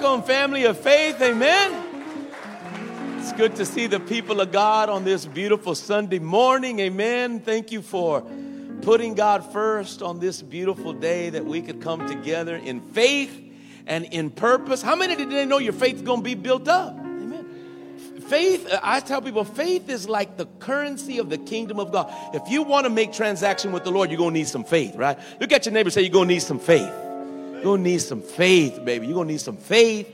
Welcome, family of faith. Amen. It's good to see the people of God on this beautiful Sunday morning. Amen. Thank you for putting God first on this beautiful day that we could come together in faith and in purpose. How many did they know your faith's going to be built up? Amen. Faith, I tell people, faith is like the currency of the kingdom of God. If you want to make transaction with the Lord, you're going to need some faith, right? Look at your neighbor say, you're going to need some faith. You're going to need some faith, baby. You're going to need some faith.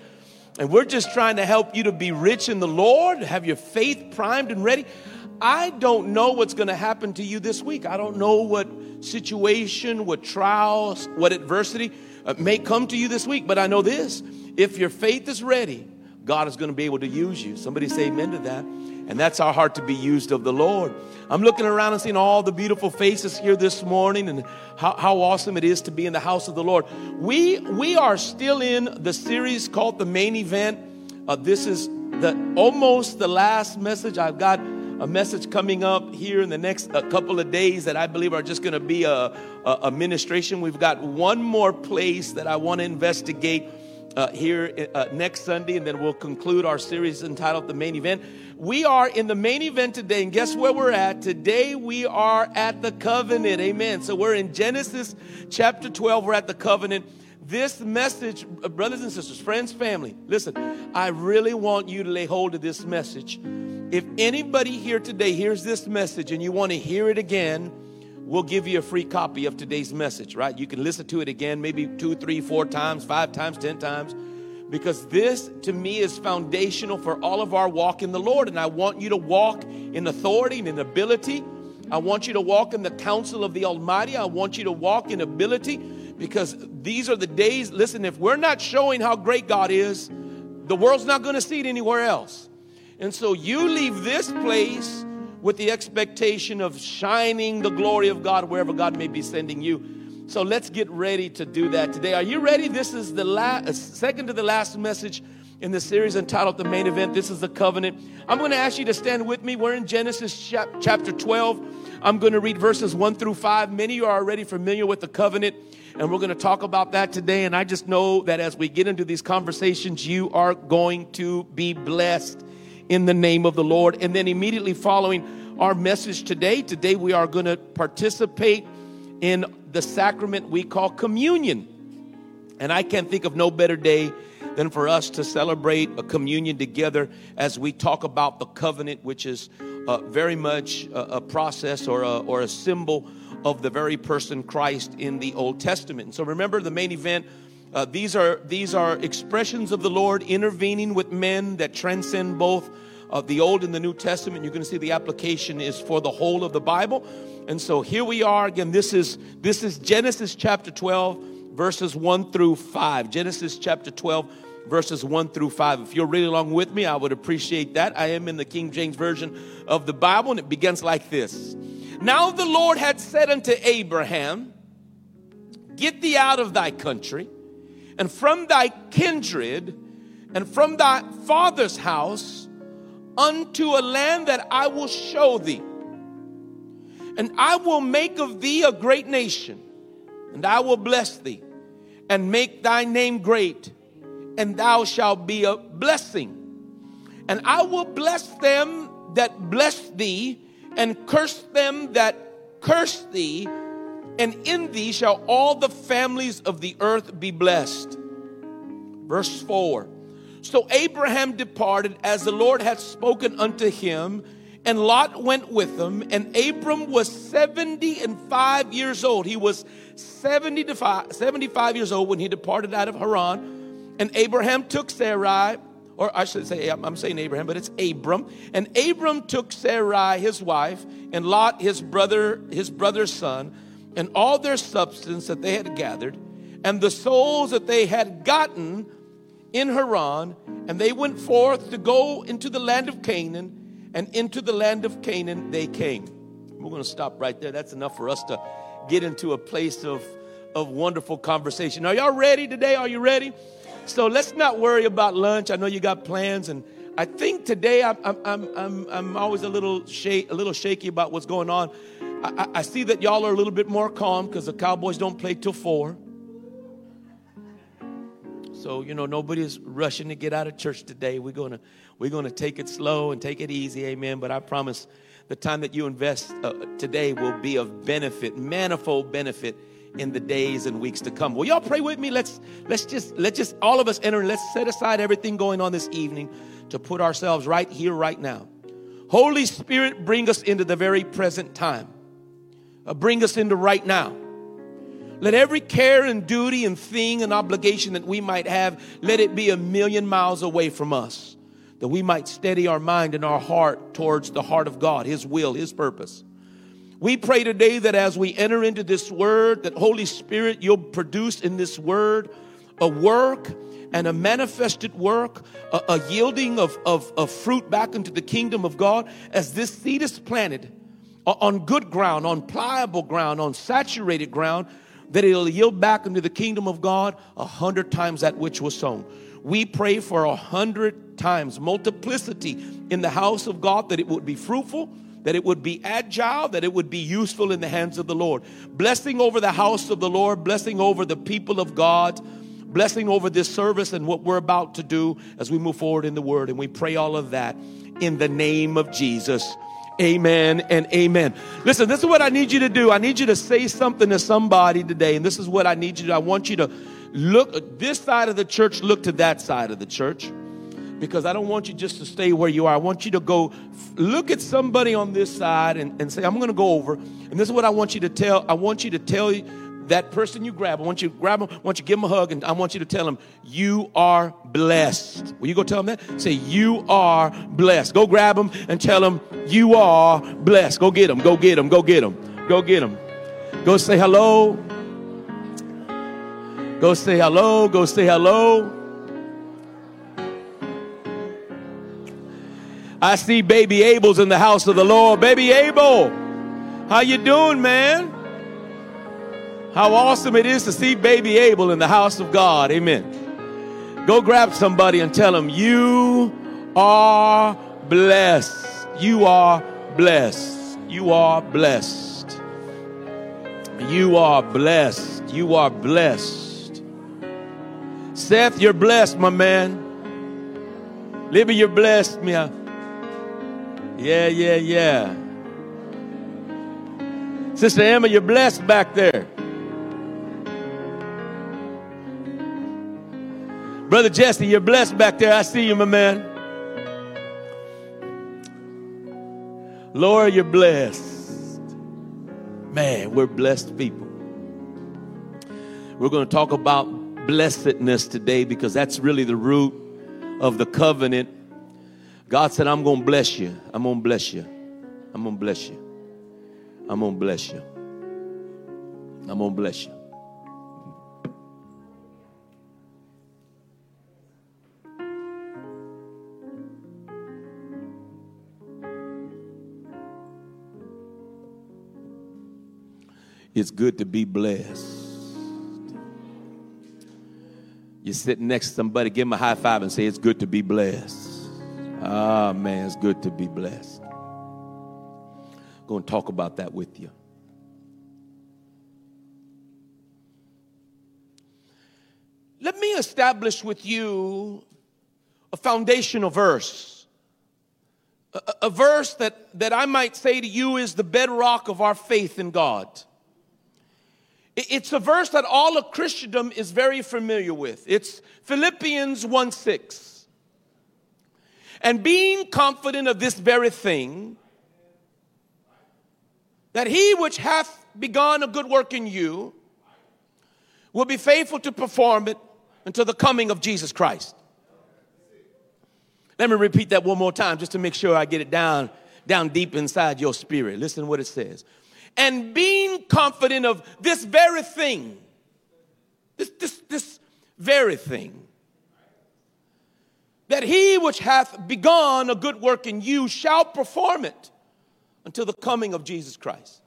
And we're just trying to help you to be rich in the Lord, have your faith primed and ready. I don't know what's going to happen to you this week. I don't know what situation, what trials, what adversity uh, may come to you this week, but I know this if your faith is ready, God is going to be able to use you. Somebody say amen to that. And that's our heart to be used of the Lord. I'm looking around and seeing all the beautiful faces here this morning and how, how awesome it is to be in the house of the Lord. We, we are still in the series called The Main Event. Uh, this is the almost the last message. I've got a message coming up here in the next uh, couple of days that I believe are just going to be a, a, a ministration. We've got one more place that I want to investigate uh, here uh, next Sunday, and then we'll conclude our series entitled The Main Event. We are in the main event today, and guess where we're at? Today we are at the covenant. Amen. So we're in Genesis chapter 12, we're at the covenant. This message, uh, brothers and sisters, friends, family, listen, I really want you to lay hold of this message. If anybody here today hears this message and you want to hear it again, we'll give you a free copy of today's message, right? You can listen to it again, maybe two, three, four times, five times, ten times because this to me is foundational for all of our walk in the Lord. And I want you to walk in authority and in ability. I want you to walk in the counsel of the Almighty. I want you to walk in ability because these are the days. Listen, if we're not showing how great God is, the world's not going to see it anywhere else. And so you leave this place with the expectation of shining the glory of God wherever God may be sending you. So let's get ready to do that today. Are you ready? This is the last, uh, second to the last message in the series entitled The Main Event. This is the covenant. I'm going to ask you to stand with me. We're in Genesis chapter 12. I'm going to read verses 1 through 5. Many of you are already familiar with the covenant, and we're going to talk about that today. And I just know that as we get into these conversations, you are going to be blessed in the name of the Lord. And then immediately following our message today, today we are going to participate in the sacrament we call communion. And I can't think of no better day than for us to celebrate a communion together as we talk about the covenant, which is uh, very much a, a process or a, or a symbol of the very person Christ in the Old Testament. so remember the main event. Uh, these are these are expressions of the Lord intervening with men that transcend both uh, the Old and the New Testament. You're going to see the application is for the whole of the Bible. And so here we are again. This is this is Genesis chapter 12, verses 1 through 5. Genesis chapter 12, verses 1 through 5. If you're reading along with me, I would appreciate that. I am in the King James Version of the Bible, and it begins like this. Now the Lord had said unto Abraham, Get thee out of thy country, and from thy kindred, and from thy father's house, unto a land that I will show thee and I will make of thee a great nation, and I will bless thee, and make thy name great, and thou shalt be a blessing. And I will bless them that bless thee, and curse them that curse thee, and in thee shall all the families of the earth be blessed. Verse 4 So Abraham departed as the Lord had spoken unto him and Lot went with them. And Abram was 70 and 5 years old. He was 70 to 5, 75 years old when he departed out of Haran. And Abraham took Sarai, or I should say, I'm saying Abraham, but it's Abram. And Abram took Sarai, his wife, and Lot, his brother, his brother's son, and all their substance that they had gathered, and the souls that they had gotten in Haran, and they went forth to go into the land of Canaan and into the land of Canaan they came. We're going to stop right there. That's enough for us to get into a place of, of wonderful conversation. Are y'all ready today? Are you ready? So let's not worry about lunch. I know you got plans, and I think today I'm, I'm, I'm, I'm always a little, shake, a little shaky about what's going on. I, I see that y'all are a little bit more calm because the Cowboys don't play till four. So, you know, nobody's rushing to get out of church today. We're going to we're going to take it slow and take it easy. Amen. But I promise the time that you invest uh, today will be of benefit, manifold benefit in the days and weeks to come. Will y'all pray with me? Let's let's just let's just all of us enter and let's set aside everything going on this evening to put ourselves right here right now. Holy Spirit, bring us into the very present time. Uh, bring us into right now. Let every care and duty and thing and obligation that we might have, let it be a million miles away from us, that we might steady our mind and our heart towards the heart of God, His will, His purpose. We pray today that as we enter into this word, that Holy Spirit, you'll produce in this word a work and a manifested work, a, a yielding of, of, of fruit back into the kingdom of God as this seed is planted on good ground, on pliable ground, on saturated ground, that it'll yield back into the kingdom of God a hundred times that which was sown. We pray for a hundred times multiplicity in the house of God, that it would be fruitful, that it would be agile, that it would be useful in the hands of the Lord. Blessing over the house of the Lord, blessing over the people of God, blessing over this service and what we're about to do as we move forward in the word. And we pray all of that in the name of Jesus. Amen and amen. Listen, this is what I need you to do. I need you to say something to somebody today. And this is what I need you to. I want you to look this side of the church, look to that side of the church. Because I don't want you just to stay where you are. I want you to go look at somebody on this side and, and say, I'm going to go over. And this is what I want you to tell. I want you to tell that person you grab, I want you to grab them, I want you to give them a hug, and I want you to tell them, You are blessed. Will you go tell them that? Say, You are blessed. Go grab them and tell them, You are blessed. Go get them, go get them, go get them, go get them. Go say hello. Go say hello, go say hello. I see baby Abel's in the house of the Lord. Baby Abel, how you doing, man? How awesome it is to see baby Abel in the house of God. Amen. Go grab somebody and tell them, You are blessed. You are blessed. You are blessed. You are blessed. You are blessed. Seth, you're blessed, my man. Libby, you're blessed, Mia. Yeah, yeah, yeah. Sister Emma, you're blessed back there. Brother Jesse, you're blessed back there. I see you, my man. Laura, you're blessed. Man, we're blessed people. We're going to talk about blessedness today because that's really the root of the covenant. God said, I'm going to bless you. I'm going to bless you. I'm going to bless you. I'm going to bless you. I'm going to bless you. It's good to be blessed. You're sitting next to somebody, give them a high five and say, It's good to be blessed. Ah, man, it's good to be blessed. I'm going to talk about that with you. Let me establish with you a foundational verse. A, a, verse that, that I might say to you is the bedrock of our faith in God. It's a verse that all of Christendom is very familiar with. It's Philippians 1 6. And being confident of this very thing, that he which hath begun a good work in you will be faithful to perform it until the coming of Jesus Christ. Let me repeat that one more time just to make sure I get it down, down deep inside your spirit. Listen to what it says and being confident of this very thing, this, this, this very thing, that he which hath begun a good work in you shall perform it until the coming of Jesus Christ.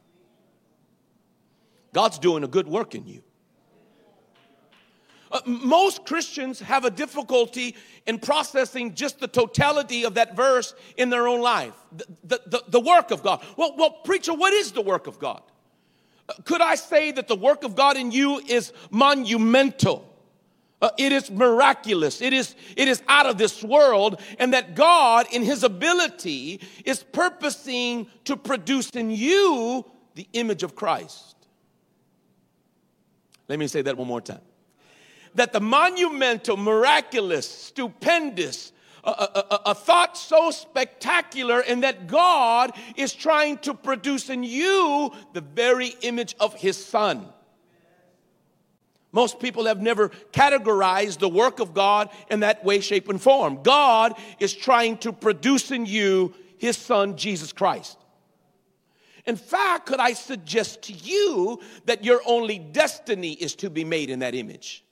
God's doing a good work in you. Uh, most Christians have a difficulty in processing just the totality of that verse in their own life, the, the, the, the work of God. Well, well, preacher, what is the work of God? Uh, could I say that the work of God in you is monumental? Uh, it is miraculous. It is, it is out of this world. And that God, in His ability, is purposing to produce in you the image of Christ. Let me say that one more time. That the monumental, miraculous, stupendous, a, a, a, thought so spectacular, and that God is trying to produce in you the very image of His Son. Most people have never categorized the work of God in that way, shape, and form. God is trying to produce in you His Son, Jesus Christ. In fact, could I suggest to you that your only destiny is to be made in that image?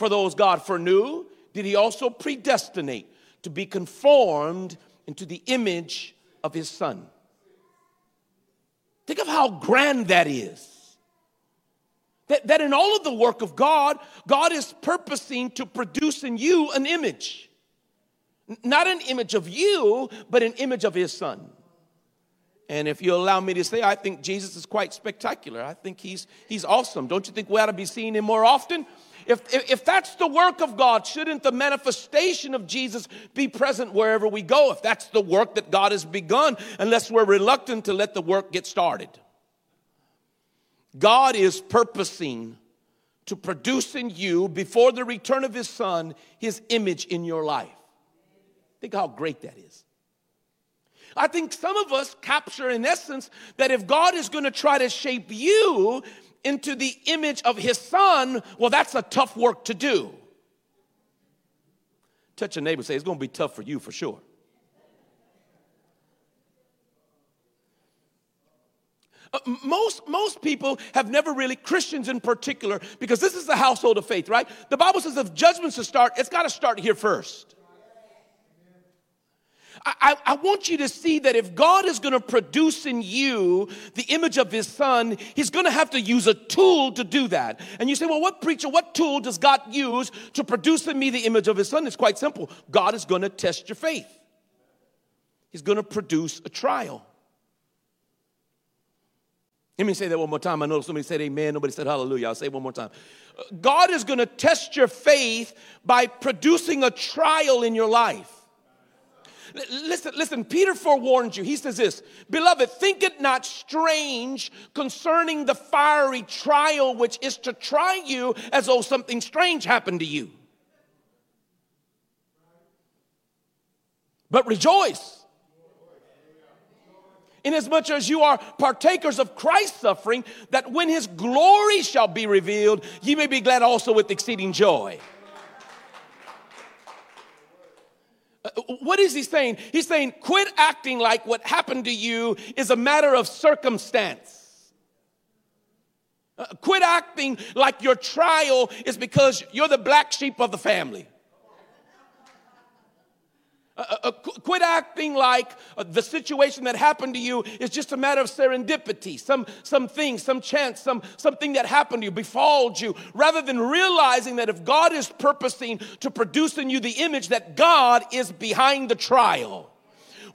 For those God foreknew, did He also predestinate to be conformed into the image of His Son? Think of how grand that is. That, that in all of the work of God, God is purposing to produce in you an image. Not an image of you, but an image of his son. And if you allow me to say, I think Jesus is quite spectacular. I think he's, he's awesome. Don't you think we ought to be seeing him more often? If, if, if, that's the work of God, shouldn't the manifestation of Jesus be present wherever we go? If that's the work that God has begun, unless we're reluctant to let the work get started. God is purposing to produce in you, before the return of His Son, His image in your life. Think how great that is. I think some of us capture, in essence, that if God is going to try to shape you into the image of His Son, well, that's a tough work to do. Touch a neighbor say, it's going to be tough for you for sure. Uh, most, most people have never really, Christians in particular, because this is the household of faith, right? The Bible says if judgment's to start, it's got to start here first. I, I, want you to see that if God is going to produce in you the image of His Son, He's going to have to use a tool to do that. And you say, well, what preacher, what tool does God use to produce in me the image of His Son? It's quite simple. God is going to test your faith, He's going to produce a trial. Let me say that one more time. I know somebody said amen, nobody said hallelujah. I'll say it one more time. Uh, God is going to test your faith by producing a trial in your life. Listen, listen, Peter forewarned you. He says this Beloved, think it not strange concerning the fiery trial which is to try you as though something strange happened to you. But rejoice inasmuch as you are partakers of Christ's suffering, that when his glory shall be revealed, ye may be glad also with exceeding joy. Uh, what is he saying? He's saying, quit acting like what happened to you is a matter of circumstance. Uh, quit acting like your trial is because you're the black sheep of the family. Uh, uh, uh quit acting like uh, the situation that happened to you is just a matter of serendipity, some, something, some chance, some, something that happened to you, befalled you, rather than realizing that if God is purposing to produce in you the image that God is behind the trial.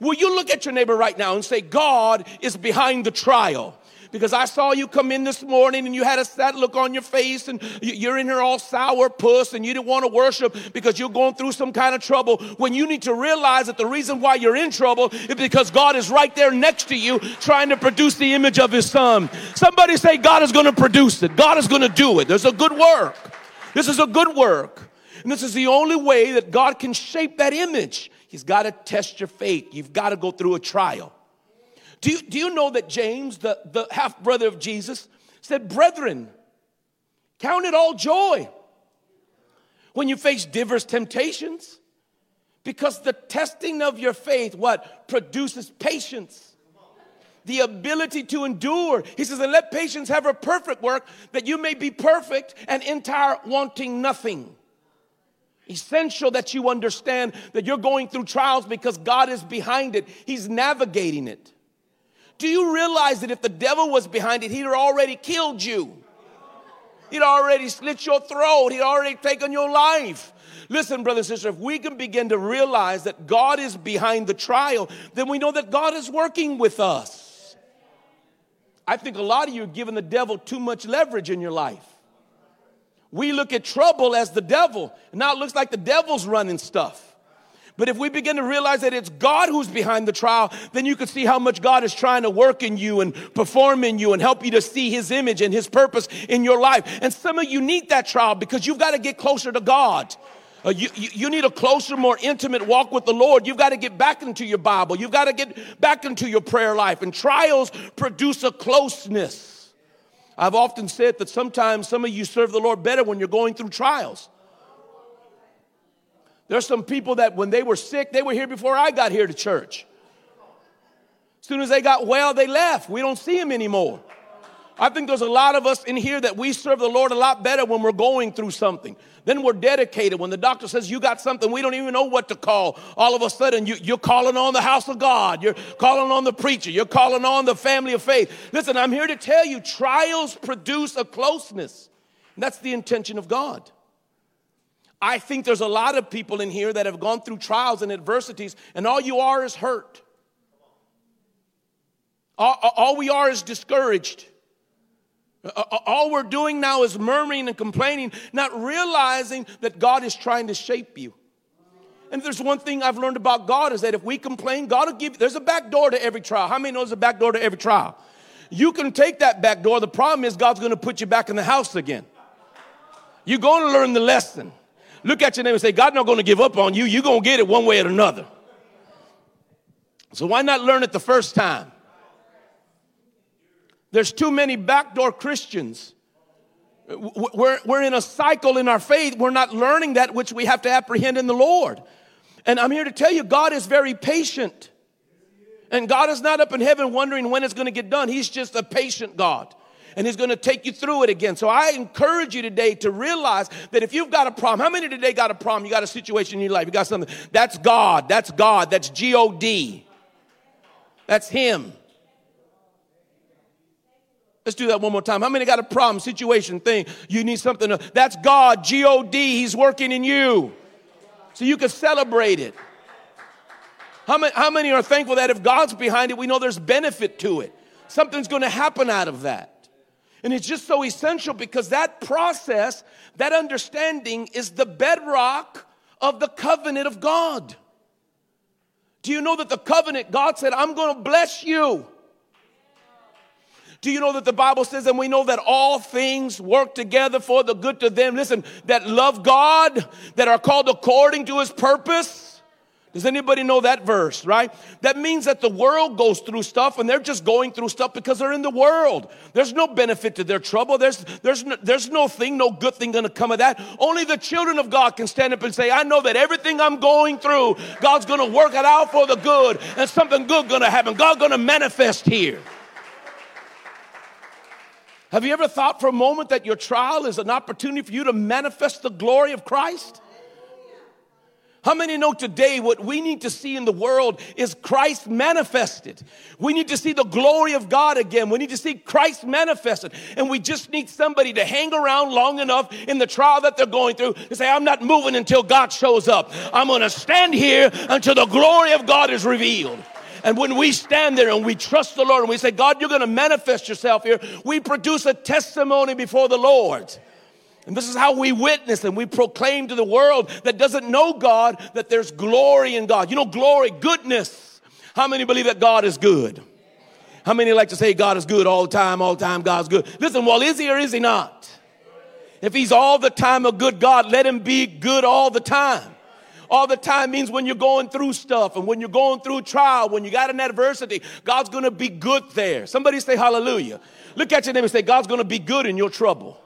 Will you look at your neighbor right now and say, God is behind the trial? Because I saw you come in this morning and you had a sad look on your face and you're in here all sour puss and you didn't want to worship because you're going through some kind of trouble when you need to realize that the reason why you're in trouble is because God is right there next to you trying to produce the image of his son. Somebody say God is going to produce it. God is going to do it. There's a good work. This is a good work. And this is the only way that God can shape that image. He's got to test your faith. You've got to go through a trial. Do you, do you know that James, the, the half brother of Jesus, said, Brethren, count it all joy when you face diverse temptations because the testing of your faith what produces patience. The ability to endure. He says and let patience have a perfect work that you may be perfect and entire wanting nothing. Essential that you understand that you're going through trials because god is behind it. He's navigating it do you realize that if the devil was behind it, he'd already killed you? He'd already slit your throat. He'd already taken your life. Listen, brother and sister, if we can begin to realize that God is behind the trial, then we know that God is working with us. I think a lot of you are giving the devil too much leverage in your life. We look at trouble as the devil. and Now it looks like the devil's running stuff. But if we begin to realize that it's God who's behind the trial, then you can see how much God is trying to work in you and perform in you and help you to see His image and His purpose in your life. And some of you need that trial because you've got to get closer to God. Uh, you, you, you, need a closer, more intimate walk with the Lord. You've got to get back into your Bible. You've got to get back into your prayer life. And trials produce a closeness. I've often said that sometimes some of you serve the Lord better when you're going through trials. There's some people that when they were sick, they were here before I got here to church. As soon as they got well, they left. We don't see them anymore. I think there's a lot of us in here that we serve the Lord a lot better when we're going through something. Then we're dedicated. When the doctor says you got something, we don't even know what to call. All of a sudden, you, are calling on the house of God. You're calling on the preacher. You're calling on the family of faith. Listen, I'm here to tell you trials produce a closeness. that's the intention of God. I think there's a lot of people in here that have gone through trials and adversities, and all you are is hurt. All, all we are is discouraged. All we're doing now is murmuring and complaining, not realizing that God is trying to shape you. And there's one thing I've learned about God is that if we complain, God will give there's a back door to every trial. How many knows a back door to every trial? You can take that back door. The problem is God's going to put you back in the house again. You're going to learn the lesson. Look at your neighbor and say, God's not going to give up on you. You're going to get it one way or another. So why not learn it the first time? There's too many backdoor Christians. We're, we're in a cycle in our faith. We're not learning that which we have to apprehend in the Lord. And I'm here to tell you, God is very patient. And God is not up in heaven wondering when it's going to get done. He's just a patient God and He's going to take you through it again. So I encourage you today to realize that if you've got a problem, how many today got a problem? You got a situation in your life, you got something. That's God. That's God. That's G O D. That's Him. Let's do that one more time. How many got a problem, situation, thing? You need something. To, that's God, G O D. He's working in you. So you can celebrate it. How many, how many are thankful that if God's behind it, we know there's benefit to it? Something's going to happen out of that. And it's just so essential because that process, that understanding is the bedrock of the covenant of God. Do you know that the covenant, God said, I'm going to bless you? Do you know that the Bible says, and we know that all things work together for the good to them, listen, that love God, that are called according to his purpose? Does anybody know that verse, right? That means that the world goes through stuff and they're just going through stuff because they're in the world. There's no benefit to their trouble. There's, there's, no, there's no thing, no good thing gonna come of that. Only the children of God can stand up and say, I know that everything I'm going through, God's gonna work it out for the good and something good gonna happen. God's gonna manifest here. Have you ever thought for a moment that your trial is an opportunity for you to manifest the glory of Christ? How many know today what we need to see in the world is Christ manifested? We need to see the glory of God again. We need to see Christ manifested. And we just need somebody to hang around long enough in the trial that they're going through to say, I'm not moving until God shows up. I'm going to stand here until the glory of God is revealed. And when we stand there and we trust the Lord and we say, God, you're going to manifest yourself here, we produce a testimony before the Lord. And this is how we witness and we proclaim to the world that doesn't know God that there's glory in God. You know, glory, goodness. How many believe that God is good? How many like to say God is good all the time, all the time, God's good? Listen, well, is he or is he not? If he's all the time a good God, let him be good all the time. All the time means when you're going through stuff and when you're going through trial, when you got an adversity, God's gonna be good there. Somebody say hallelujah. Look at your neighbor and say, God's gonna be good in your trouble.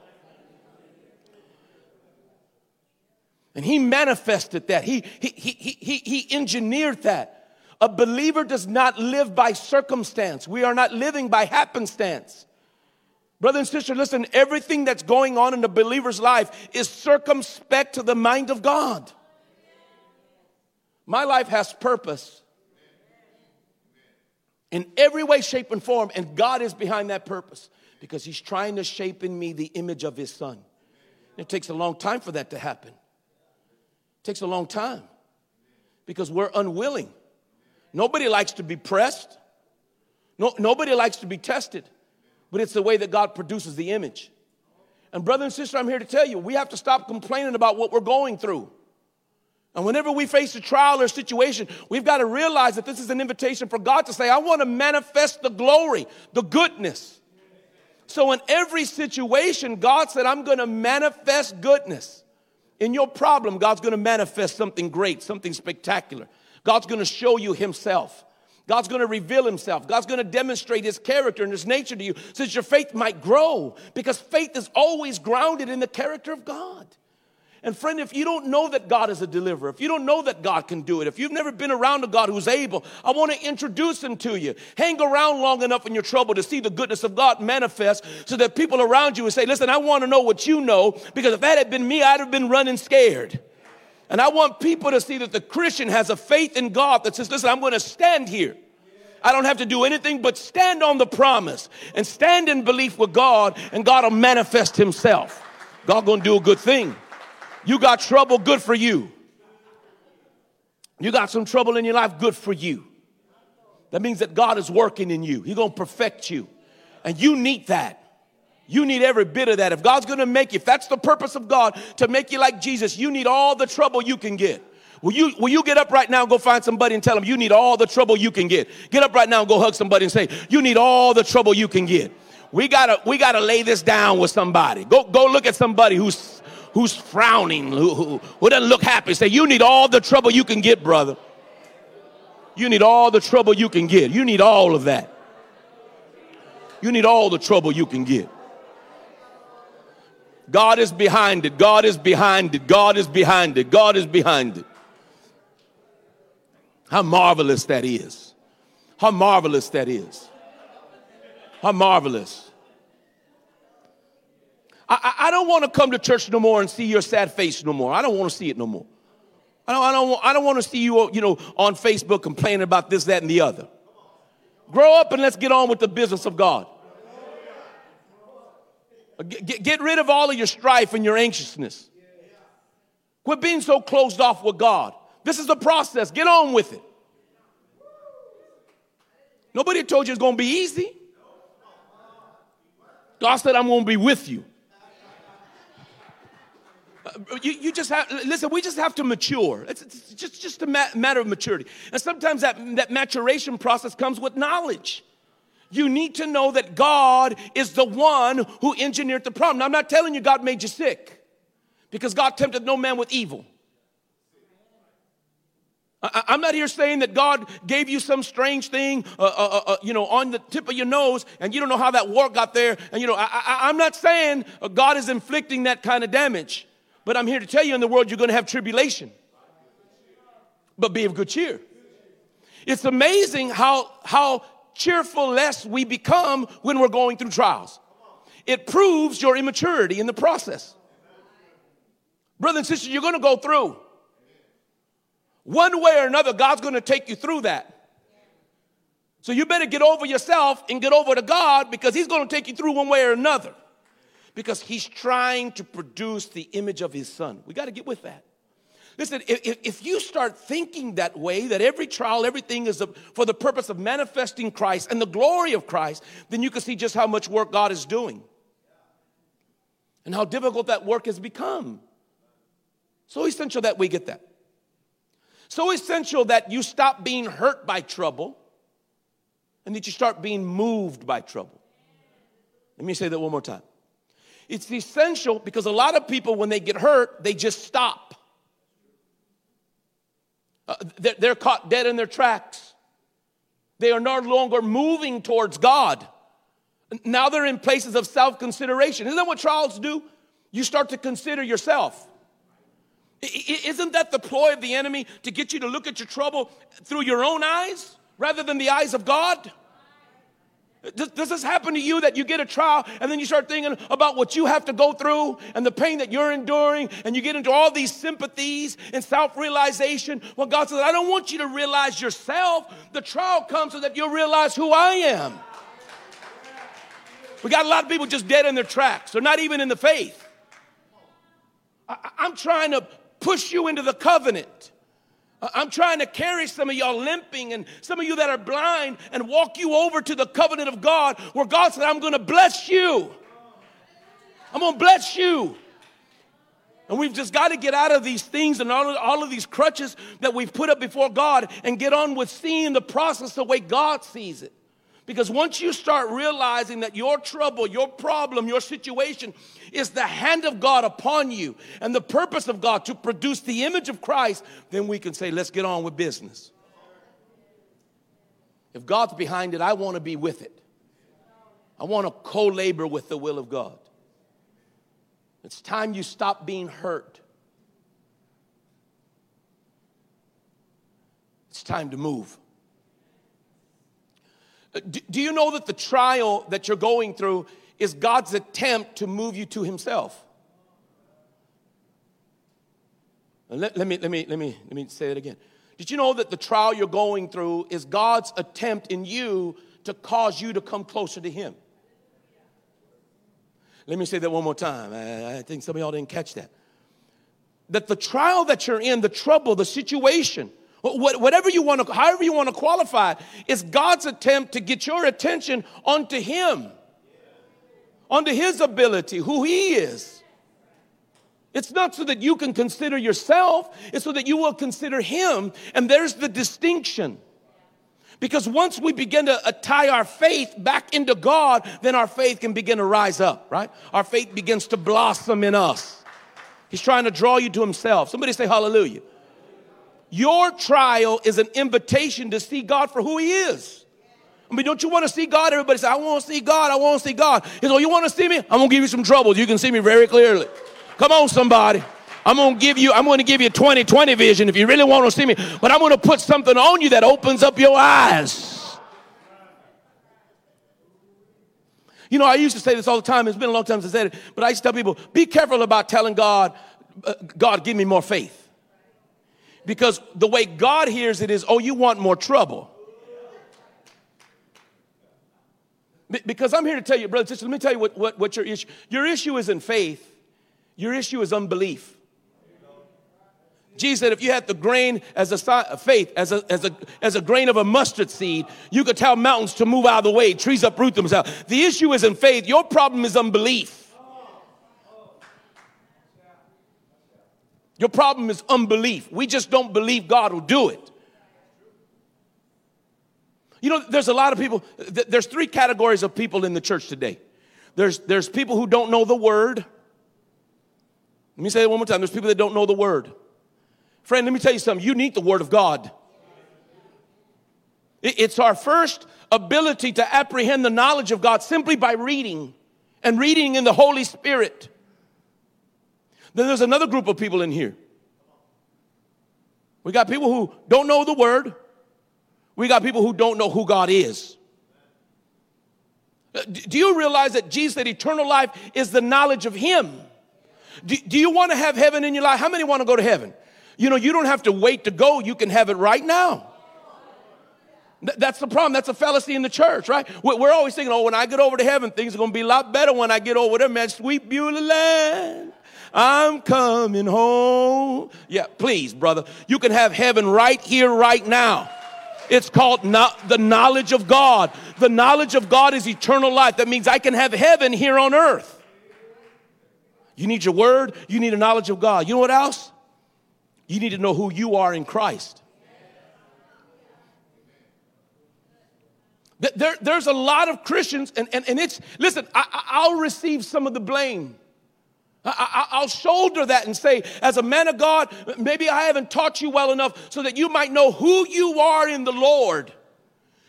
And he manifested that. He, he, he, he, he engineered that. A believer does not live by circumstance. We are not living by happenstance. Brother and sister, listen, everything that's going on in a believer's life is circumspect to the mind of God. My life has purpose in every way, shape, and form, and God is behind that purpose because He's trying to shape in me the image of His Son. It takes a long time for that to happen takes a long time because we're unwilling. Nobody likes to be pressed. No, nobody likes to be tested, but it's the way that God produces the image. And, brother and sister, I'm here to tell you, we have to stop complaining about what we're going through. And whenever we face a trial or situation, we've got to realize that this is an invitation for God to say, I want to manifest the glory, the goodness. So, in every situation, God said, I'm going to manifest goodness. In your problem, God's going to manifest something great, something spectacular. God's going to show you Himself. God's going to reveal himself. God's going to demonstrate his character and his nature to you so that your faith might grow because faith is always grounded in the character of God. And friend, if you don't know that God is a deliverer, if you don't know that God can do it, if you've never been around a God who's able, I want to introduce him to you. Hang around long enough in your trouble to see the goodness of God manifest so that people around you will say, listen, I want to know what you know because if that had been me, I'd have been running scared. And I want people to see that the Christian has a faith in God that says, listen, I'm going to stand here. I don't have to do anything but stand on the promise and stand in belief with God, and God will manifest Himself. God gonna do a good thing. You got trouble, good for you. You got some trouble in your life, good for you. That means that God is working in you. He's gonna perfect you. And you need that. You need every bit of that. If God's gonna make you, if that's the purpose of God, to make you like Jesus, you need all the trouble you can get. Will you, will you get up right now and go find somebody and tell them you need all the trouble you can get? Get up right now and go hug somebody and say, you need all the trouble you can get. We gotta, we gotta lay this down with somebody. Go, go look at somebody who's, who's frowning, who, who, who doesn't look happy. Say, you need all the trouble you can get, brother. You need all the trouble you can get. You need all of that. You need all the trouble you can get. God is behind it. God is behind it. God is behind it. God is behind it. How marvelous that is. How marvelous that is. How marvelous. I, I, don't want to come to church no more and see your sad face no more. I don't want to see it no more. I don't, I don't, I don't want to see you, uh, you know, on Facebook complaining about this, that, and the other. Grow up and let's get on with the business of God. Uh, get, get rid of all of your strife and your anxiousness. Quit being so closed off with God. This is the process. Get on with it. Nobody told you it's going to be easy. God said, I'm going to be with you. You, you, just have, listen, we just have to mature. It's, it's just, just a ma- matter of maturity. And sometimes that, that maturation process comes with knowledge you need to know that God is the one who engineered the problem. Now, I'm not telling you God made you sick because God tempted no man with evil. I, am not here saying that God gave you some strange thing, uh, uh, uh, uh, you know, on the tip of your nose, and you don't know how that wart got there. And you know, I, am not saying God is inflicting that kind of damage, but I'm here to tell you, in the world, you're going to have tribulation. But be of good cheer. It's amazing how how cheerful less we become when we're going through trials. It proves your immaturity in the process. Brother and sister, you're going to go through. One way or another, God's going to take you through that. So you better get over yourself and get over to God because He's going to take you through one way or another. Because He's trying to produce the image of His Son. We got to get with that. Listen, if, if you start thinking that way, that every trial, everything is for the purpose of manifesting Christ and the glory of Christ, then you can see just how much work God is doing and how difficult that work has become. So essential that we get that. So essential that you stop being hurt by trouble and that you start being moved by trouble. Let me say that one more time. It's essential because a lot of people, when they get hurt, they just stop. Uh, they're caught dead in their tracks. They are no longer moving towards God. Now they're in places of self consideration. Isn't that what trials do? You start to consider yourself. Isn't that the ploy of the enemy to get you to look at your trouble through your own eyes rather than the eyes of God? Does, does, this happen to you that you get a trial and then you start thinking about what you have to go through and the pain that you're enduring and you get into all these sympathies and self realization? Well, God says, I don't want you to realize yourself. The trial comes so that you'll realize who I am. We got a lot of people just dead in their tracks, they're not even in the faith. I, I'm trying to push you into the covenant. Uh, I'm trying to carry some of y'all limping and some of you that are blind and walk you over to the covenant of God where God said, I'm going to bless you. I'm going to bless you. And we've just got to get out of these things and all of, all of these crutches that we've put up before God and get on with seeing the process the way God sees it. Because once you start realizing that your trouble, your problem, your situation is the hand of God upon you and the purpose of God to produce the image of Christ, then we can say, let's get on with business. If God's behind it, I want to be with it. I want to co labor with the will of God. It's time you stop being hurt. It's time to move. Uh, do you know that the trial that you're going through is God's attempt to move you to Himself? Let, let, me, let, me, let, me, let me say it again. Did you know that the trial you're going through is God's attempt in you to cause you to come closer to Him? Let me say that one more time. I, I think some of y'all didn't catch that. That the trial that you're in, the trouble, the situation, whatever you want to, however you want to qualify, is God's attempt to get your attention onto Him, onto His ability, who He is. It's not so that you can consider yourself, it's so that you will consider Him. And there's the distinction. Because once we begin to uh, tie our faith back into God, then our faith can begin to rise up, right? Our faith begins to blossom in us. He's trying to draw you to Himself. Somebody say hallelujah. Your trial is an invitation to see God for who He is. I mean, don't you want to see God? Everybody say, I want to see God. I want to see God. He says, Oh, you want to see me? I'm going to give you some troubles. You can see me very clearly. Come on, somebody. I'm going to give you, I'm going to give you 2020 vision if you really want to see me. But I'm going to put something on you that opens up your eyes. You know, I used to say this all the time. It's been a long time since I said it, but I used to tell people, be careful about telling God, uh, God, give me more faith. Because the way God hears it is, oh, you want more trouble. Because I'm here to tell you, brother, sister, let me tell you what, what, what your issue. Your issue isn't faith. Your issue is unbelief. Jesus said, if you had the grain as a faith, as a, as, a, as a grain of a mustard seed, you could tell mountains to move out of the way, trees uproot themselves. The issue isn't faith, your problem is unbelief. Your problem is unbelief. We just don't believe God will do it. You know, there's a lot of people, there's three categories of people in the church today. There's, there's people who don't know the word. Let me say it one more time. There's people that don't know the word. Friend, let me tell you something. You need the Word of God. It's our first ability to apprehend the knowledge of God simply by reading and reading in the Holy Spirit. Then there's another group of people in here. We got people who don't know the Word, we got people who don't know who God is. Uh, do you realize that Jesus said eternal life is the knowledge of Him? Do, do you want to have heaven in your life? How many want to go to heaven? You know, you don't have to wait to go, you can have it right now. That's the problem. That's a fallacy in the church, right? We're always thinking, oh, when I get over to heaven, things are going to be a lot better when I get over there, man. Sweet Beulah land. I'm coming home. Yeah, please, brother. You can have heaven right here, right now. It's called the knowledge of God. The knowledge of God is eternal life. That means I can have heaven here on earth. You need your word, you need a knowledge of God. You know what else? You need to know who you are in Christ. There, there's a lot of Christians, and, and, and it's, listen, I, will receive some of the blame. I, will shoulder that and say, as a man of God, maybe I haven't taught you well enough so that you might know who you are in the Lord.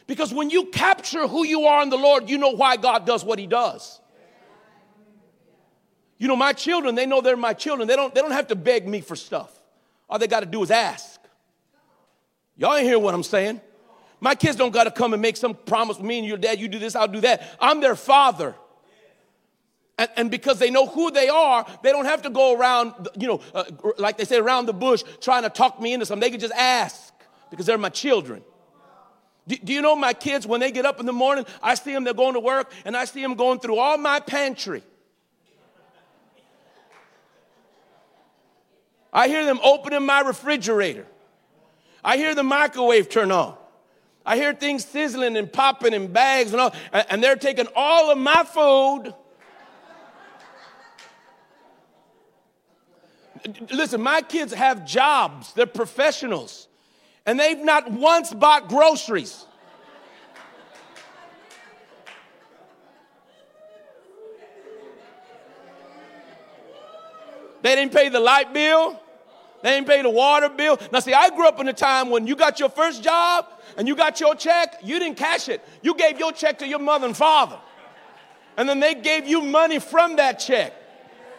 Because when you capture who you are in the Lord, you know why God does what He does. You know, my children, they know they're my children. They don't, they don't have to beg me for stuff. All they got to do is ask. Y'all ain't hear what I'm saying. My kids don't got to come and make some promise with me and your dad, you do this, I'll do that. I'm their father. And, and, because they know who they are, they don't have to go around, you know, uh, like they say, around the bush trying to talk me into something. They can just ask because they're my children. Do, do you know my kids, when they get up in the morning, I see them, they're going to work, and I see them going through all my pantry. I hear them opening my refrigerator. I hear the microwave turn on. I hear things sizzling and popping in bags and all, and they're taking all of my food Listen, my kids have jobs, they're professionals, and they've not once bought groceries. They didn't pay the light bill. They didn't pay the water bill. Now, see, I grew up in a time when you got your first job and you got your check, you didn't cash it. You gave your check to your mother and father. And then they gave you money from that check.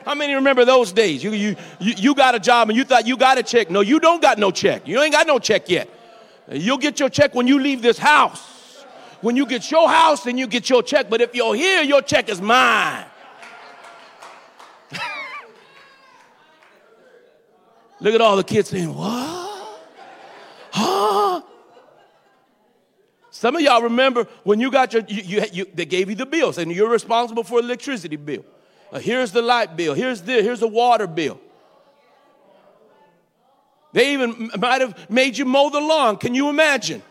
How many remember those days? You, you, you, got a job and you thought you got a check. No, you don't got no check. You ain't got no check yet. You'll get your check when you leave this house. When you get your house, then you get your check. But if you're here, your check is mine. Look at all the kids saying, What? Huh? Some of y'all remember when you got your, you, you, you, they gave you the bills and you're responsible for electricity bill. Uh, here's the light bill. Here's the, here's the water bill. They even might have made you mow the lawn. Can you imagine?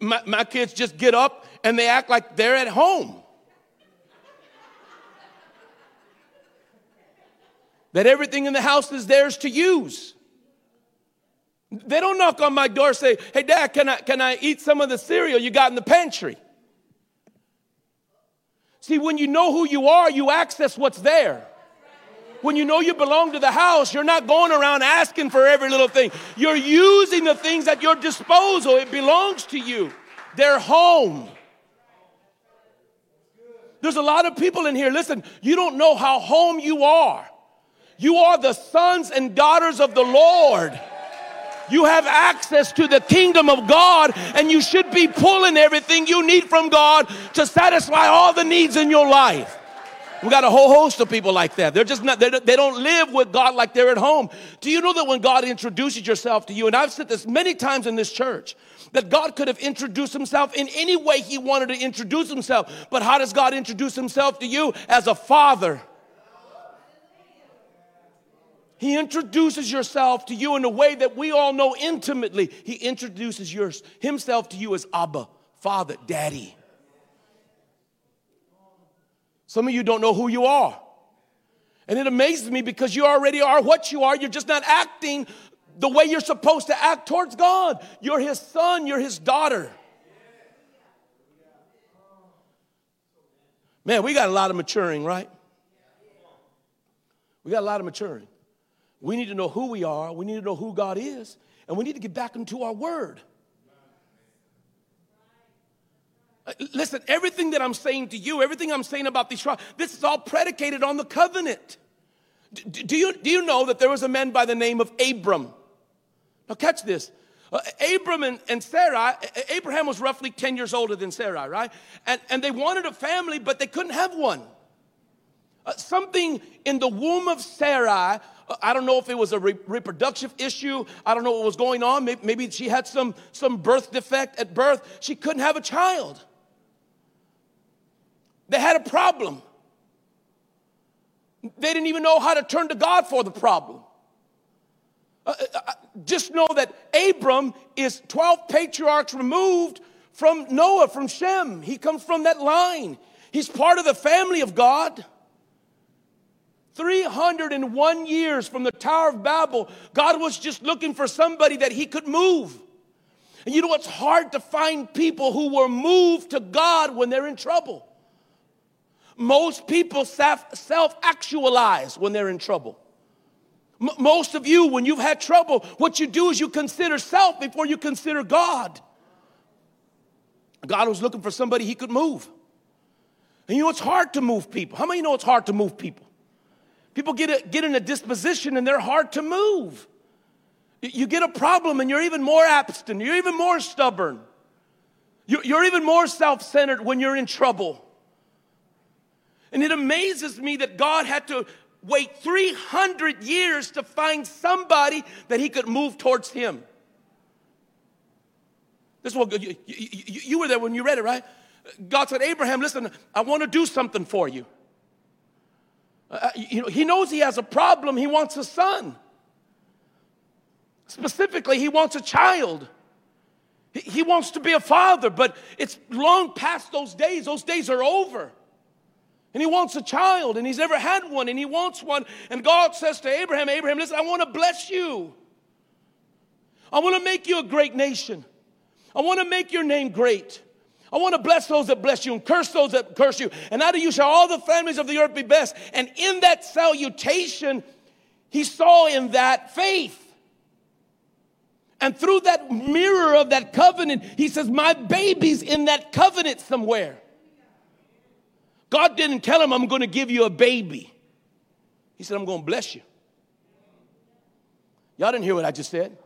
My, my kids just get up and they act like they're at home. That everything in the house is theirs to use. They don't knock on my door say, Hey, Dad, can I, can I eat some of the cereal you got in the pantry? See, when you know who you are, you access what's there. When you know you belong to the house, you're not going around asking for every little thing. You're using the things at your disposal. It belongs to you. They're home. There's a lot of people in here. Listen, you don't know how home you are. You are the sons and daughters of the Lord. You have access to the kingdom of God, and you should be pulling everything you need from God to satisfy all the needs in your life. We got a whole host of people like that. They're just not, they don't live with God like they're at home. Do you know that when God introduces yourself to you, and I've said this many times in this church, that God could have introduced himself in any way he wanted to introduce himself. But how does God introduce himself to you? As a father. He introduces yourself to you in a way that we all know intimately. He introduces yours, himself to you as Abba, Father, Daddy. Some of you don't know who you are. And it amazes me because you already are what you are. You're just not acting the way you're supposed to act towards God. You're His son, you're His daughter. Man, we got a lot of maturing, right? We got a lot of maturing. We need to know who we are, we need to know who God is, and we need to get back into our word. Uh, listen, everything that I'm saying to you, everything I'm saying about these trials, this is all predicated on the covenant. Do you, do you know that there was a man by the name of Abram? Now, catch this. Uh, Abram and, and Sarai, Abraham was roughly 10 years older than Sarai, right? And, and they wanted a family, but they couldn't have one. Uh, something in the womb of Sarai I don't know if it was a re- reproductive issue. I don't know what was going on. Maybe, maybe she had some, some birth defect at birth. She couldn't have a child. They had a problem. They didn't even know how to turn to God for the problem. Uh, uh, uh just know that Abram is 12 patriarchs removed from Noah, from Shem. He comes from that line. He's part of the family of God. 301 years from the Tower of Babel, God was just looking for somebody that he could move. And you know, it's hard to find people who were moved to God when they're in trouble. Most people self actualize when they're in trouble. M- most of you, when you've had trouble, what you do is you consider self before you consider God. God was looking for somebody he could move. And you know, it's hard to move people. How many know it's hard to move people? People get, a, get in a disposition and they're hard to move. You get a problem and you're even more abstinent, you're even more stubborn, you're even more self centered when you're in trouble. And it amazes me that God had to wait 300 years to find somebody that he could move towards him. This is what you, you, you were there when you read it, right? God said, Abraham, listen, I want to do something for you. Uh, you know, he knows he has a problem. He wants a son. Specifically, he wants a child. He, he wants to be a father, but it's long past those days. Those days are over. And he wants a child, and he's never had one, and he wants one. And God says to Abraham, Abraham, listen, I want to bless you. I want to make you a great nation. I want to make your name great. I want to bless those that bless you and curse those that curse you. And out of you shall all the families of the earth be blessed. And in that salutation, he saw in that faith. And through that mirror of that covenant, he says, My baby's in that covenant somewhere. God didn't tell him, I'm going to give you a baby. He said, I'm going to bless you. Y'all didn't hear what I just said.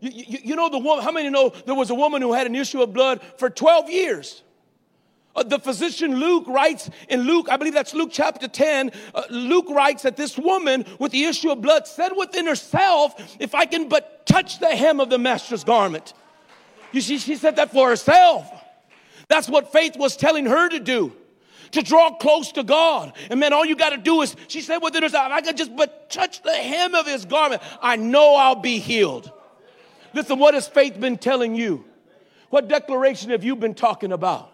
You, you, you, know the woman, how many know there was a woman who had an issue of blood for 12 years? Uh, the physician Luke writes in Luke, I believe that's Luke chapter 10. Uh, Luke writes that this woman with the issue of blood said within herself, If I can but touch the hem of the master's garment. You see, she said that for herself. That's what faith was telling her to do to draw close to God. And man, all you got to do is, she said within herself, if I could just but touch the hem of his garment, I know I'll be healed. Listen, what has faith been telling you? What declaration have you been talking about?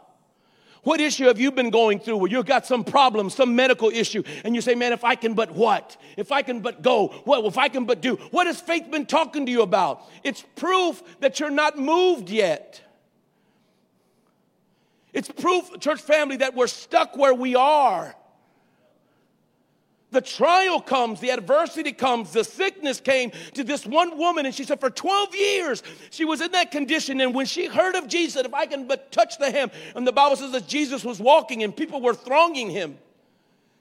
What issue have you been going through where you've got some problem, some medical issue, and you say, man, if I can but what? If I can but go, what? If I can but do. What has faith been talking to you about? It's proof that you're not moved yet. It's proof, church family, that we're stuck where we are. The trial comes, the adversity comes, the sickness came to this one woman, and she said, For 12 years she was in that condition. And when she heard of Jesus, if I can but touch the hem, and the Bible says that Jesus was walking and people were thronging him.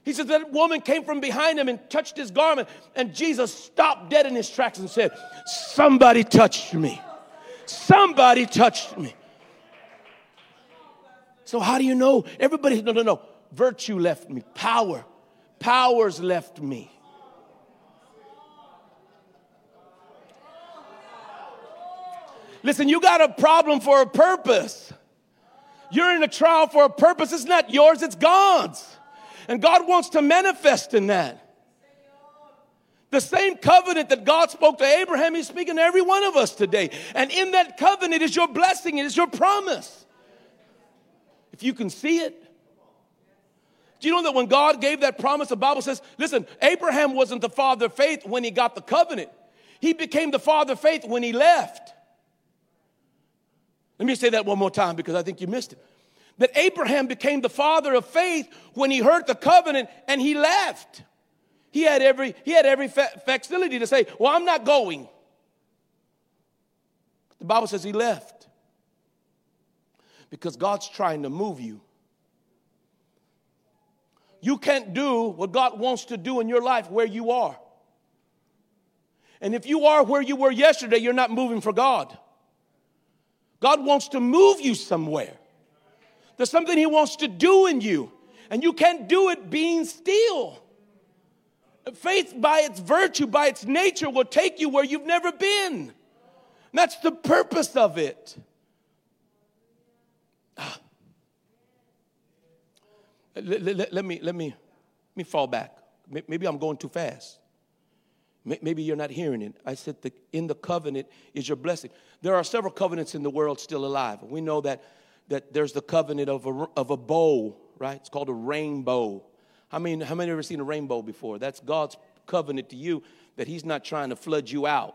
He said that woman came from behind him and touched his garment, and Jesus stopped dead in his tracks and said, Somebody touched me. Somebody touched me. So, how do you know? Everybody, no, no, no. Virtue left me, power powers left me. Listen, you got a problem for a purpose. You're in a trial for a purpose. It's not yours, it's God's. And God wants to manifest in that. The same covenant that God spoke to Abraham, He's speaking to every one of us today. And in that covenant is your blessing, it is your promise. If you can see it, you know that when God gave that promise, the Bible says, listen, Abraham wasn't the father of faith when he got the covenant. He became the father of faith when he left. Let me say that one more time because I think you missed it. That Abraham became the father of faith when he heard the covenant and he left. He had every, he had every fa- facility to say, Well, I'm not going. The Bible says he left because God's trying to move you you can't do what God wants to do in your life where you are. And if you are where you were yesterday, you're not moving for God. God wants to move you somewhere. There's something He wants to do in you, and you can't do it being still. Faith, by its virtue, by its nature, will take you where you've never been. And that's the purpose of it. Ah. Let, let, let, me, let, me, let me fall back. Maybe I'm going too fast. Maybe you're not hearing it. I said, the, in the covenant is your blessing. There are several covenants in the world still alive. We know that, that there's the covenant of a, of a bow, right? It's called a rainbow. I mean, how many have ever seen a rainbow before? That's God's covenant to you that He's not trying to flood you out.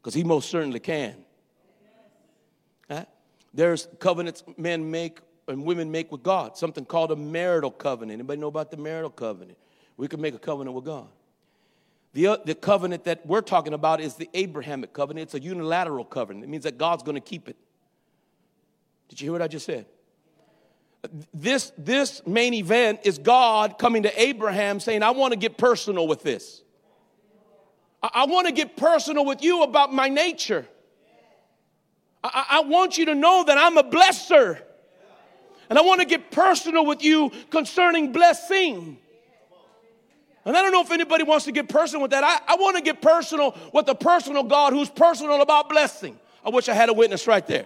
Because He most certainly can. Right? There's covenants men make and women make with God, something called a marital covenant. Anybody know about the marital covenant? We can make a covenant with God. The, uh, the covenant that we're talking about is the Abrahamic covenant. It's a unilateral covenant. It means that God's going to keep it. Did you hear what I just said? This, this main event is God coming to Abraham saying, I want to get personal with this. I, I want to get personal with you about my nature. I, I want you to know that I'm a blesser. And I want to get personal with you concerning blessing. And I don't know if anybody wants to get personal with that. I, I want to get personal with the personal God who's personal about blessing. I wish I had a witness right there.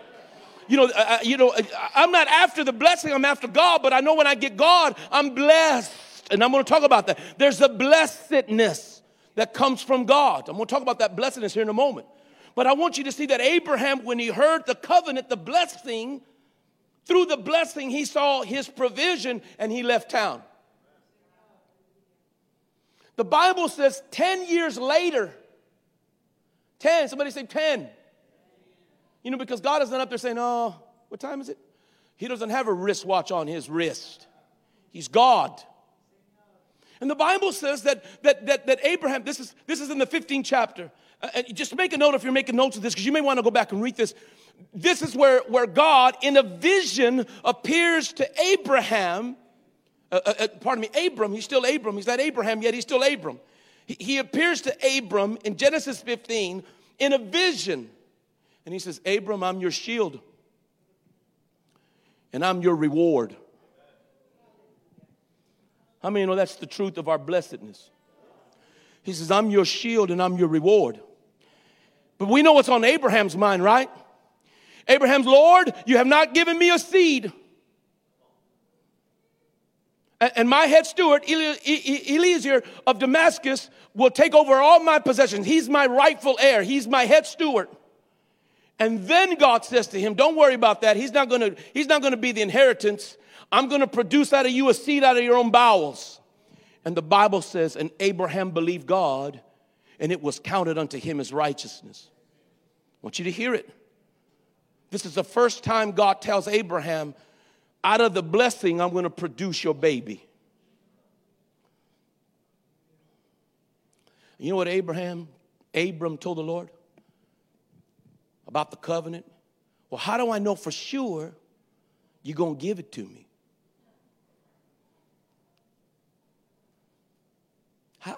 You know, uh, you know, I'm not after the blessing, I'm after God, but I know when I get God, I'm blessed. And I'm going to talk about that. There's a blessedness that comes from God. I'm going to talk about that blessedness here in a moment. But I want you to see that Abraham, when he heard the covenant, the blessing, through the blessing, he saw his provision and he left town. The Bible says 10 years later, 10, somebody say 10. You know, because God isn't up there saying, oh, what time is it? He doesn't have a wristwatch on his wrist. He's God. And the Bible says that, that, that, that Abraham, this is, this is in the 15th chapter. Uh, just make a note if you're making notes of this, because you may want to go back and read this. This is where, where God, in a vision, appears to Abraham. Uh, uh, uh pardon me, Abram. He's still Abram. He's not Abraham yet. He's still Abram. He, he appears to Abram in Genesis 15 in a vision. And he says, Abram, I'm your shield, and I'm your reward. How many know that's the truth of our blessedness? He says, I'm your shield and I'm your reward. But we know what's on Abraham's mind, right? Abraham's, Lord, you have not given me a seed. And my head steward, Eliezer of Damascus, will take over all my possessions. He's my rightful heir. He's my head steward. And then God says to him, Don't worry about that. He's not gonna, he's not gonna be the inheritance. I'm gonna produce out of you a seed out of your own bowels. And the Bible says, and Abraham believed God, and it was counted unto him as righteousness. I want you to hear it. This is the first time God tells Abraham, out of the blessing, I'm going to produce your baby. You know what Abraham, Abram told the Lord about the covenant? Well, how do I know for sure you're going to give it to me?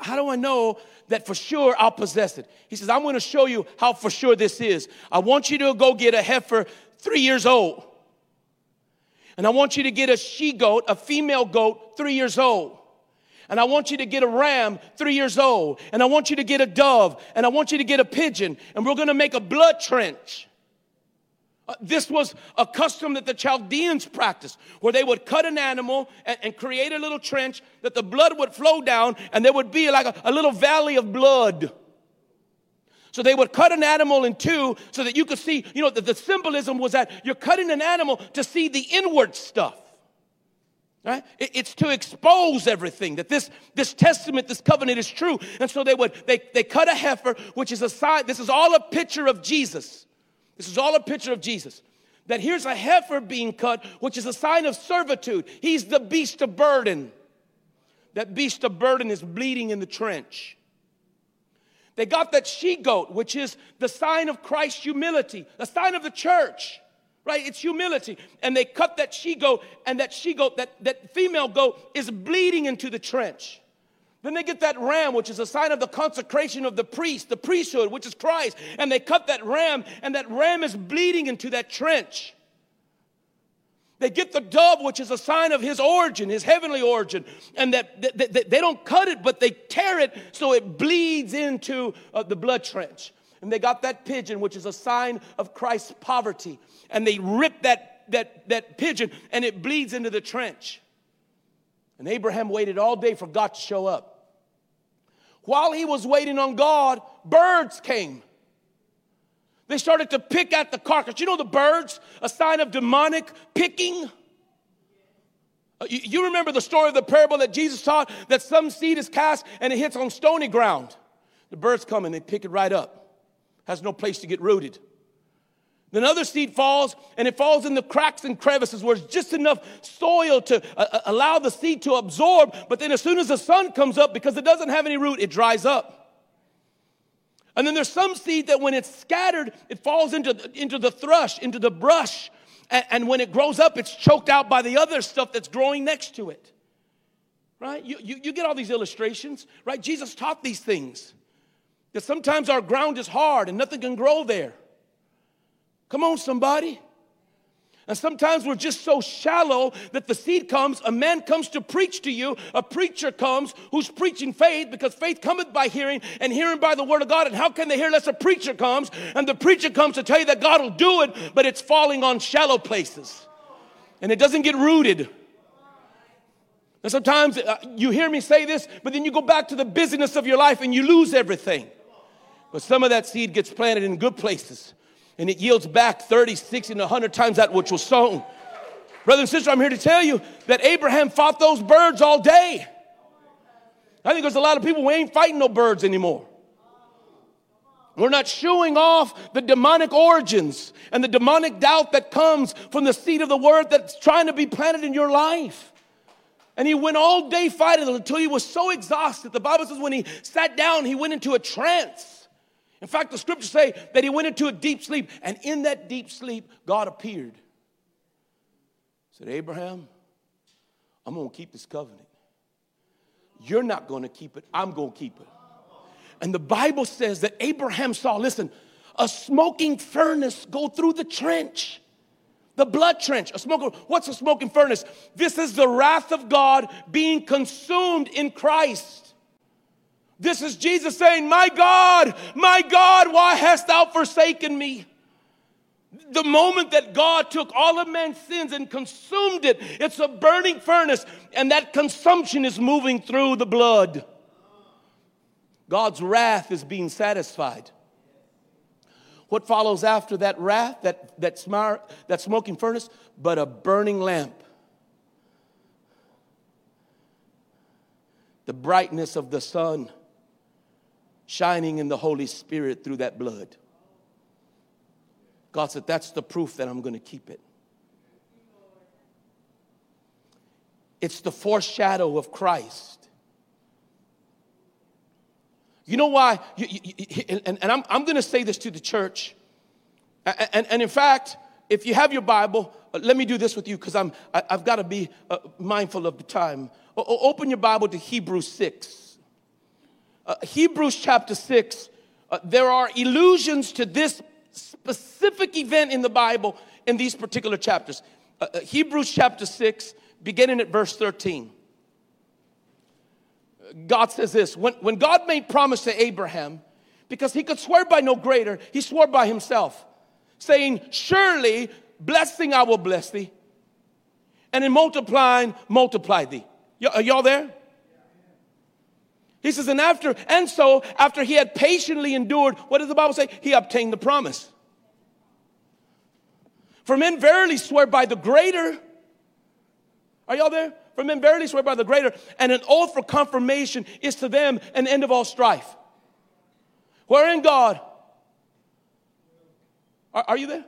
How, do I know that for sure I'll possess it? He says, I'm going to show you how for sure this is. I want you to go get a heifer three years old. And I want you to get a she goat, a female goat, three years old. And I want you to get a ram, three years old. And I want you to get a dove. And I want you to get a pigeon. And we're going to make a blood trench. Uh, this was a custom that the Chaldeans practiced, where they would cut an animal and, and, create a little trench that the blood would flow down, and there would be like a, a little valley of blood. So they would cut an animal in two so that you could see, you know, the, the symbolism was that you're cutting an animal to see the inward stuff. Right? It, it's to expose everything that this, this testament, this covenant is true. And so they would, they, they cut a heifer, which is a sign, this is all a picture of Jesus. This is all a picture of Jesus. That here's a heifer being cut, which is a sign of servitude. He's the beast of burden. That beast of burden is bleeding in the trench. They got that she goat, which is the sign of Christ's humility, the sign of the church, right? It's humility. And they cut that she goat, and that she goat, that, that female goat, is bleeding into the trench. Then they get that ram, which is a sign of the consecration of the priest, the priesthood, which is Christ. And they cut that ram, and that ram is bleeding into that trench. They get the dove, which is a sign of his origin, his heavenly origin, and that, that, that they don't cut it, but they tear it so it bleeds into uh, the blood trench. And they got that pigeon, which is a sign of Christ's poverty, and they rip that, that, that pigeon and it bleeds into the trench. And Abraham waited all day for God to show up. While he was waiting on God, birds came. They started to pick at the carcass. You know the birds, a sign of demonic picking. Uh, you remember the story of the parable that Jesus taught that some seed is cast and it hits on stony ground. The birds come and they pick it right up. Has no place to get rooted. Then other seed falls and it falls in the cracks and crevices where it's just enough soil to uh, uh allow the seed to absorb. But then as soon as the sun comes up, because it doesn't have any root, it dries up. And then there's some seed that when it's scattered, it falls into, into the thrush, into the brush. And, and when it grows up, it's choked out by the other stuff that's growing next to it. Right? You, you, you get all these illustrations, right? Jesus taught these things. That sometimes our ground is hard and nothing can grow there. Come on, somebody. And sometimes we're just so shallow that the seed comes, a man comes to preach to you, a preacher comes who's preaching faith because faith cometh by hearing and hearing by the word of God. And how can they hear unless a preacher comes? And the preacher comes to tell you that God will do it, but it's falling on shallow places. And it doesn't get rooted. And sometimes uh, you hear me say this, but then you go back to the busyness of your life and you lose everything. But some of that seed gets planted in good places and it yields back 30, 60, and 100 times that which was sown. Brother and sister, I'm here to tell you that Abraham fought those birds all day. I think there's a lot of people who ain't fighting no birds anymore. We're not shooing off the demonic origins and the demonic doubt that comes from the seed of the word that's trying to be planted in your life. And he went all day fighting until he was so exhausted. The Bible says when he sat down, he went into a trance. In fact, the scriptures say that he went into a deep sleep. And in that deep sleep, God appeared. Said, Abraham, I'm going to keep this covenant. You're not going to keep it, I'm going to keep it. And the Bible says that Abraham saw, listen, a smoking furnace go through the trench. The blood trench, a smoke. what's a smoking furnace? This is the wrath of God being consumed in Christ. This is Jesus saying, My God, my God, why hast thou forsaken me? The moment that God took all of man's sins and consumed it, it's a burning furnace, and that consumption is moving through the blood. God's wrath is being satisfied. What follows after that wrath, that, that, smar, that smoking furnace? But a burning lamp. The brightness of the sun shining in the Holy Spirit through that blood. God said, That's the proof that I'm going to keep it. It's the foreshadow of Christ. You know why? You, you, and, and I'm, I'm going to say this to the church. And, and, and, in fact, if you have your Bible, uh, let me do this with you because I'm I've got to be uh, mindful of the time. O- open your Bible to Hebrews 6. Uh, Hebrews chapter 6. Uh, there are allusions to this specific event in the Bible in these particular chapters. Uh, uh, Hebrews chapter 6, beginning at verse 13. God says this when, when God made promise to Abraham, because he could swear by no greater, he swore by himself, saying, Surely blessing I will bless thee, and in multiplying, multiply thee. Y- are y'all there? He says, and after, and so after he had patiently endured, what does the Bible say? He obtained the promise. For men verily swear by the greater. Are y'all there? For men verily swear by the greater, and an oath for confirmation is to them an end of all strife. Wherein God, are, are you there?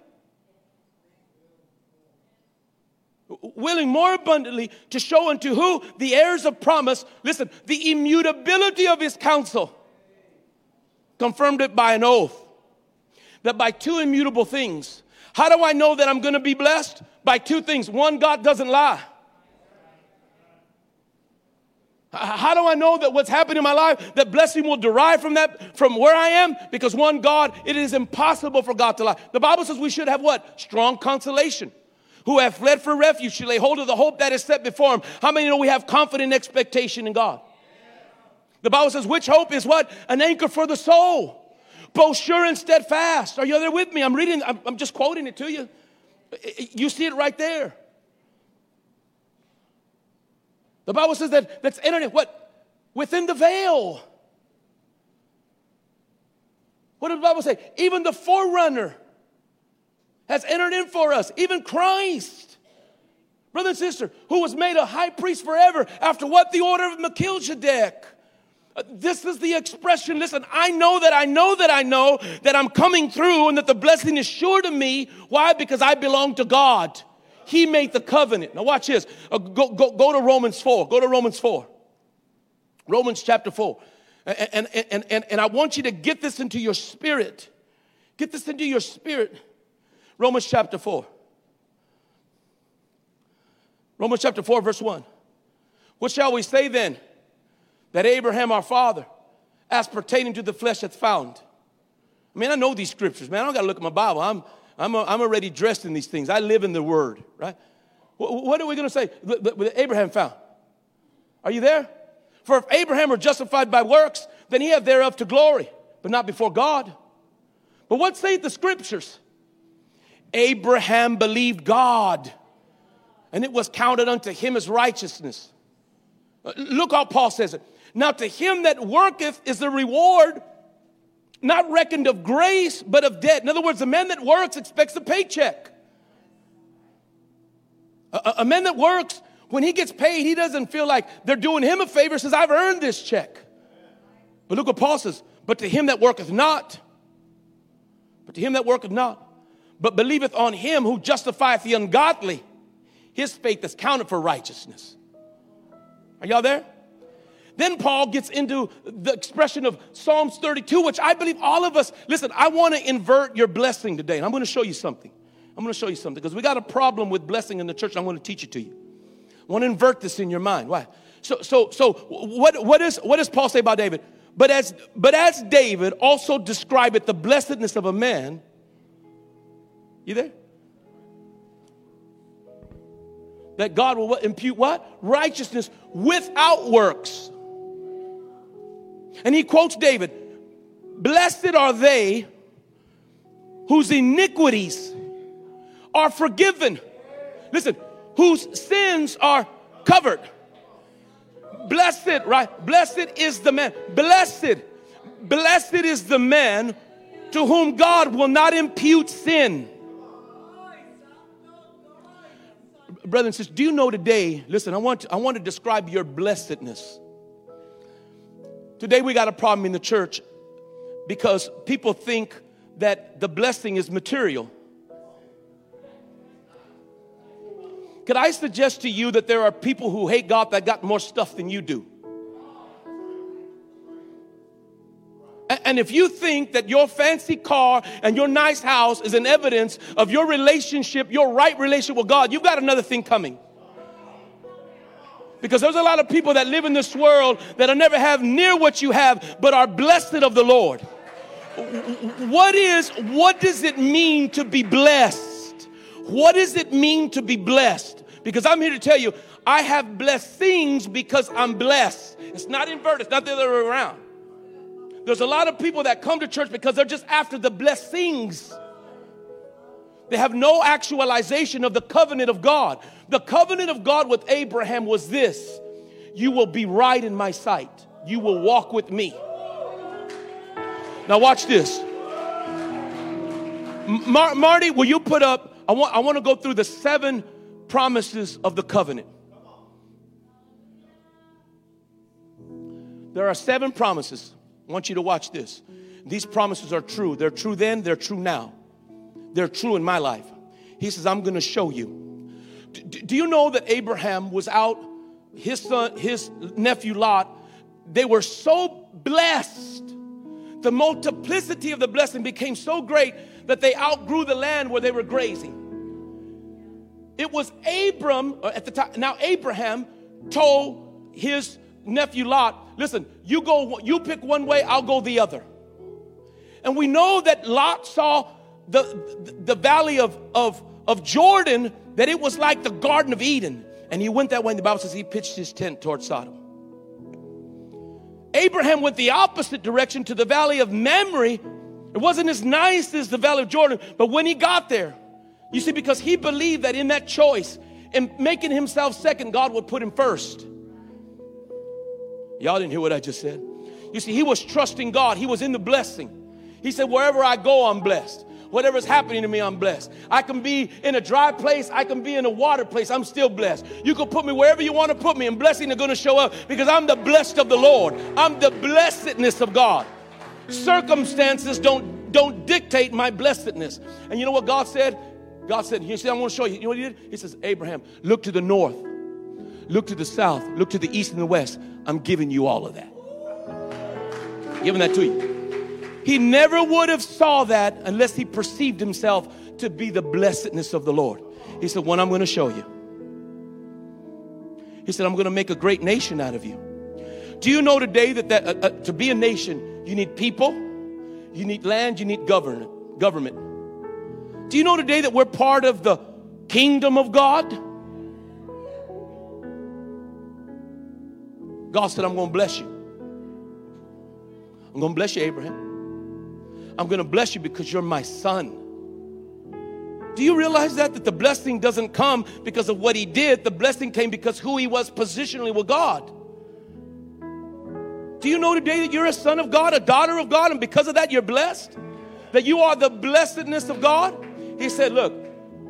Willing more abundantly to show unto who? The heirs of promise. Listen, the immutability of his counsel. Confirmed it by an oath. That by two immutable things. How do I know that I'm going to be blessed? By two things. One, God doesn't lie. How do I know that what's happening in my life, that blessing will derive from that, from where I am? Because one, God, it is impossible for God to lie. The Bible says we should have what? Strong consolation. Who have fled for refuge should lay hold of the hope that is set before him. How many know we have confident expectation in God? The Bible says, which hope is what? An anchor for the soul. Both sure and steadfast. Are you there with me? I'm reading, I'm, I'm just quoting it to you. You see it right there. The Bible says that that's entered what? Within the veil. What does the Bible say? Even the forerunner has entered in for us, even Christ. Brother and sister, who was made a high priest forever after what? The order of Melchizedek. Uh, this is the expression. Listen, I know that I know that I know that I'm coming through and that the blessing is sure to me. Why? Because I belong to God. He made the covenant. Now, watch this. Uh, go, go, go to Romans 4. Go to Romans 4. Romans chapter 4. And, and, and, and, and I want you to get this into your spirit. Get this into your spirit. Romans chapter 4. Romans chapter 4, verse 1. What shall we say then? That Abraham our father, as pertaining to the flesh, hath found. I mean, I know these scriptures, man. I don't got to look at my Bible. I'm, I'm, a, I'm already dressed in these things. I live in the Word, right? What, what are we going to say? That Abraham found. Are you there? For if Abraham were justified by works, then he had thereof to glory, but not before God. But what say the scriptures? Abraham believed God, and it was counted unto him as righteousness. Uh, look how Paul says it. Now to him that worketh is the reward not reckoned of grace, but of debt. In other words, a man that works expects a paycheck. A, a, man that works, when he gets paid, he doesn't feel like they're doing him a favor, says, I've earned this check. But look what Paul says, but to him that worketh not, but to him that worketh not, but believeth on him who justifieth the ungodly, his faith is counted for righteousness. Are y'all there? Then Paul gets into the expression of Psalms 32, which I believe all of us, listen, I want to invert your blessing today. And I'm going to show you something. I'm going to show you something because we got a problem with blessing in the church. I'm going to teach it to you. I want to invert this in your mind. Why? So, so, so what, what, is, what does Paul say about David? But as, but as David also described the blessedness of a man, you there? That God will what, impute what? Righteousness without works. And he quotes David Blessed are they whose iniquities are forgiven. Listen, whose sins are covered. Blessed, right? Blessed is the man. Blessed, blessed is the man to whom God will not impute sin. Brothers and sisters, do you know today? Listen, I want to, I want to describe your blessedness. Today we got a problem in the church because people think that the blessing is material. Could I suggest to you that there are people who hate God that got more stuff than you do? And if you think that your fancy car and your nice house is an evidence of your relationship, your right relationship with God, you've got another thing coming. Because there's a lot of people that live in this world that'll never have near what you have, but are blessed of the Lord. What is, what does it mean to be blessed? What does it mean to be blessed? Because I'm here to tell you, I have blessed things because I'm blessed. It's not inverted, it's not the other way around. There's a lot of people that come to church because they're just after the blessings. They have no actualization of the covenant of God. The covenant of God with Abraham was this You will be right in my sight, you will walk with me. Now, watch this. Mar- Marty, will you put up? I want, I want to go through the seven promises of the covenant. There are seven promises. I want you to watch this. These promises are true. They're true then, they're true now. They're true in my life. He says, I'm going to show you. Do you know that Abraham was out, his son, his nephew Lot, they were so blessed. The multiplicity of the blessing became so great that they outgrew the land where they were grazing. It was Abram, uh, at the time, now Abraham told his nephew Lot, listen, you go, you pick one way, I'll go the other. And we know that Lot saw the, the, valley of, of, of Jordan that it was like the Garden of Eden. And he went that way, and the Bible says he pitched his tent toward Sodom. Abraham went the opposite direction to the valley of Mamre. It wasn't as nice as the valley of Jordan, but when he got there, you see, because he believed that in that choice, in making himself second, God would put him first. Y'all didn't hear what I just said. You see, he was trusting God, he was in the blessing. He said, Wherever I go, I'm blessed. Whatever's happening to me, I'm blessed. I can be in a dry place, I can be in a water place, I'm still blessed. You can put me wherever you want to put me, and blessing are going to show up because I'm the blessed of the Lord. I'm the blessedness of God. Circumstances don't, don't dictate my blessedness. And you know what God said? God said, You see, I want to show you. You know what he did? He says, Abraham, look to the north, look to the south, look to the east and the west. I'm giving you all of that. Giving that to you. He never would have saw that unless he perceived himself to be the blessedness of the Lord. He said, "One, I'm going to show you." He said, "I'm going to make a great nation out of you." Do you know today that, that uh, uh, to be a nation, you need people, you need land, you need government, government. Do you know today that we're part of the kingdom of God? God said, I'm going to bless you. I'm going to bless you, Abraham. I'm going to bless you because you're my son. Do you realize that? That the blessing doesn't come because of what he did. The blessing came because who he was positionally with God. Do you know today that you're a son of God, a daughter of God, and because of that you're blessed? That you are the blessedness of God? He said, Look,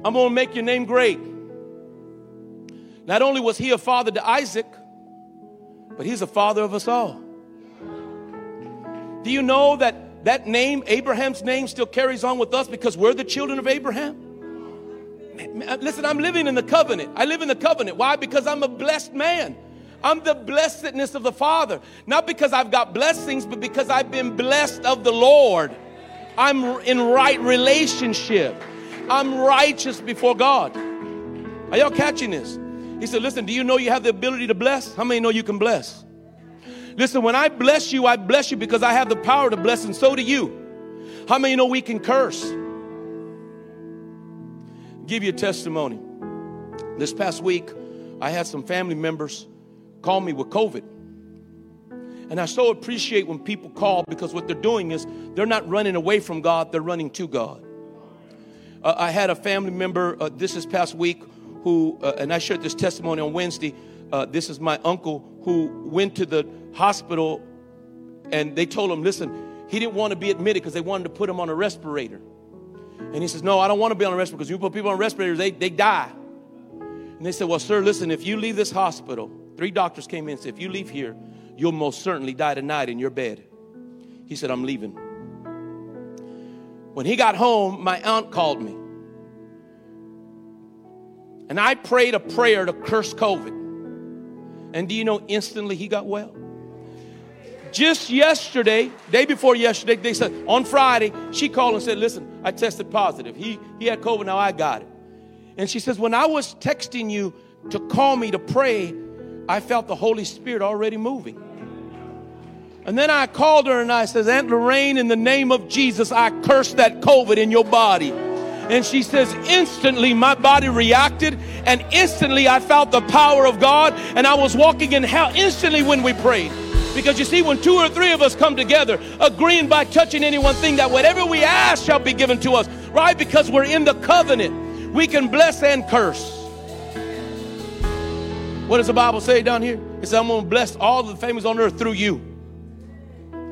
I'm going to make your name great. Not only was he a father to Isaac, but he's the father of us all. Do you know that that name, Abraham's name, still carries on with us because we're the children of Abraham? Listen, I'm living in the covenant. I live in the covenant. Why? Because I'm a blessed man. I'm the blessedness of the Father. Not because I've got blessings, but because I've been blessed of the Lord. I'm in right relationship. I'm righteous before God. Are y'all catching this? He said, Listen, do you know you have the ability to bless? How many know you can bless? Listen, when I bless you, I bless you because I have the power to bless, and so do you. How many know we can curse? Give you a testimony. This past week, I had some family members call me with COVID. And I so appreciate when people call because what they're doing is they're not running away from God, they're running to God. Uh, I had a family member uh, this is past week who, uh, and I shared this testimony on Wednesday. Uh, this is my uncle who went to the hospital and they told him, listen, he didn't want to be admitted because they wanted to put him on a respirator. And he says, No, I don't want to be on a respirator because you put people on respirators, they, they die. And they said, Well, sir, listen, if you leave this hospital, three doctors came in and said, If you leave here, you'll most certainly die tonight in your bed. He said, I'm leaving. When he got home, my aunt called me. And I prayed a prayer to curse COVID. And do you know, instantly he got well? Just yesterday, day before yesterday, they said on Friday, she called and said, Listen, I tested positive. He, he had COVID, now I got it. And she says, When I was texting you to call me to pray, I felt the Holy Spirit already moving. And then I called her and I says, Aunt Lorraine, in the name of Jesus, I curse that COVID in your body. And she says, instantly my body reacted, and instantly I felt the power of God, and I was walking in hell instantly when we prayed. Because you see, when two or three of us come together, agreeing by touching any one thing, that whatever we ask shall be given to us, right? Because we're in the covenant, we can bless and curse. What does the Bible say down here? It says, I'm going to bless all the families on earth through you.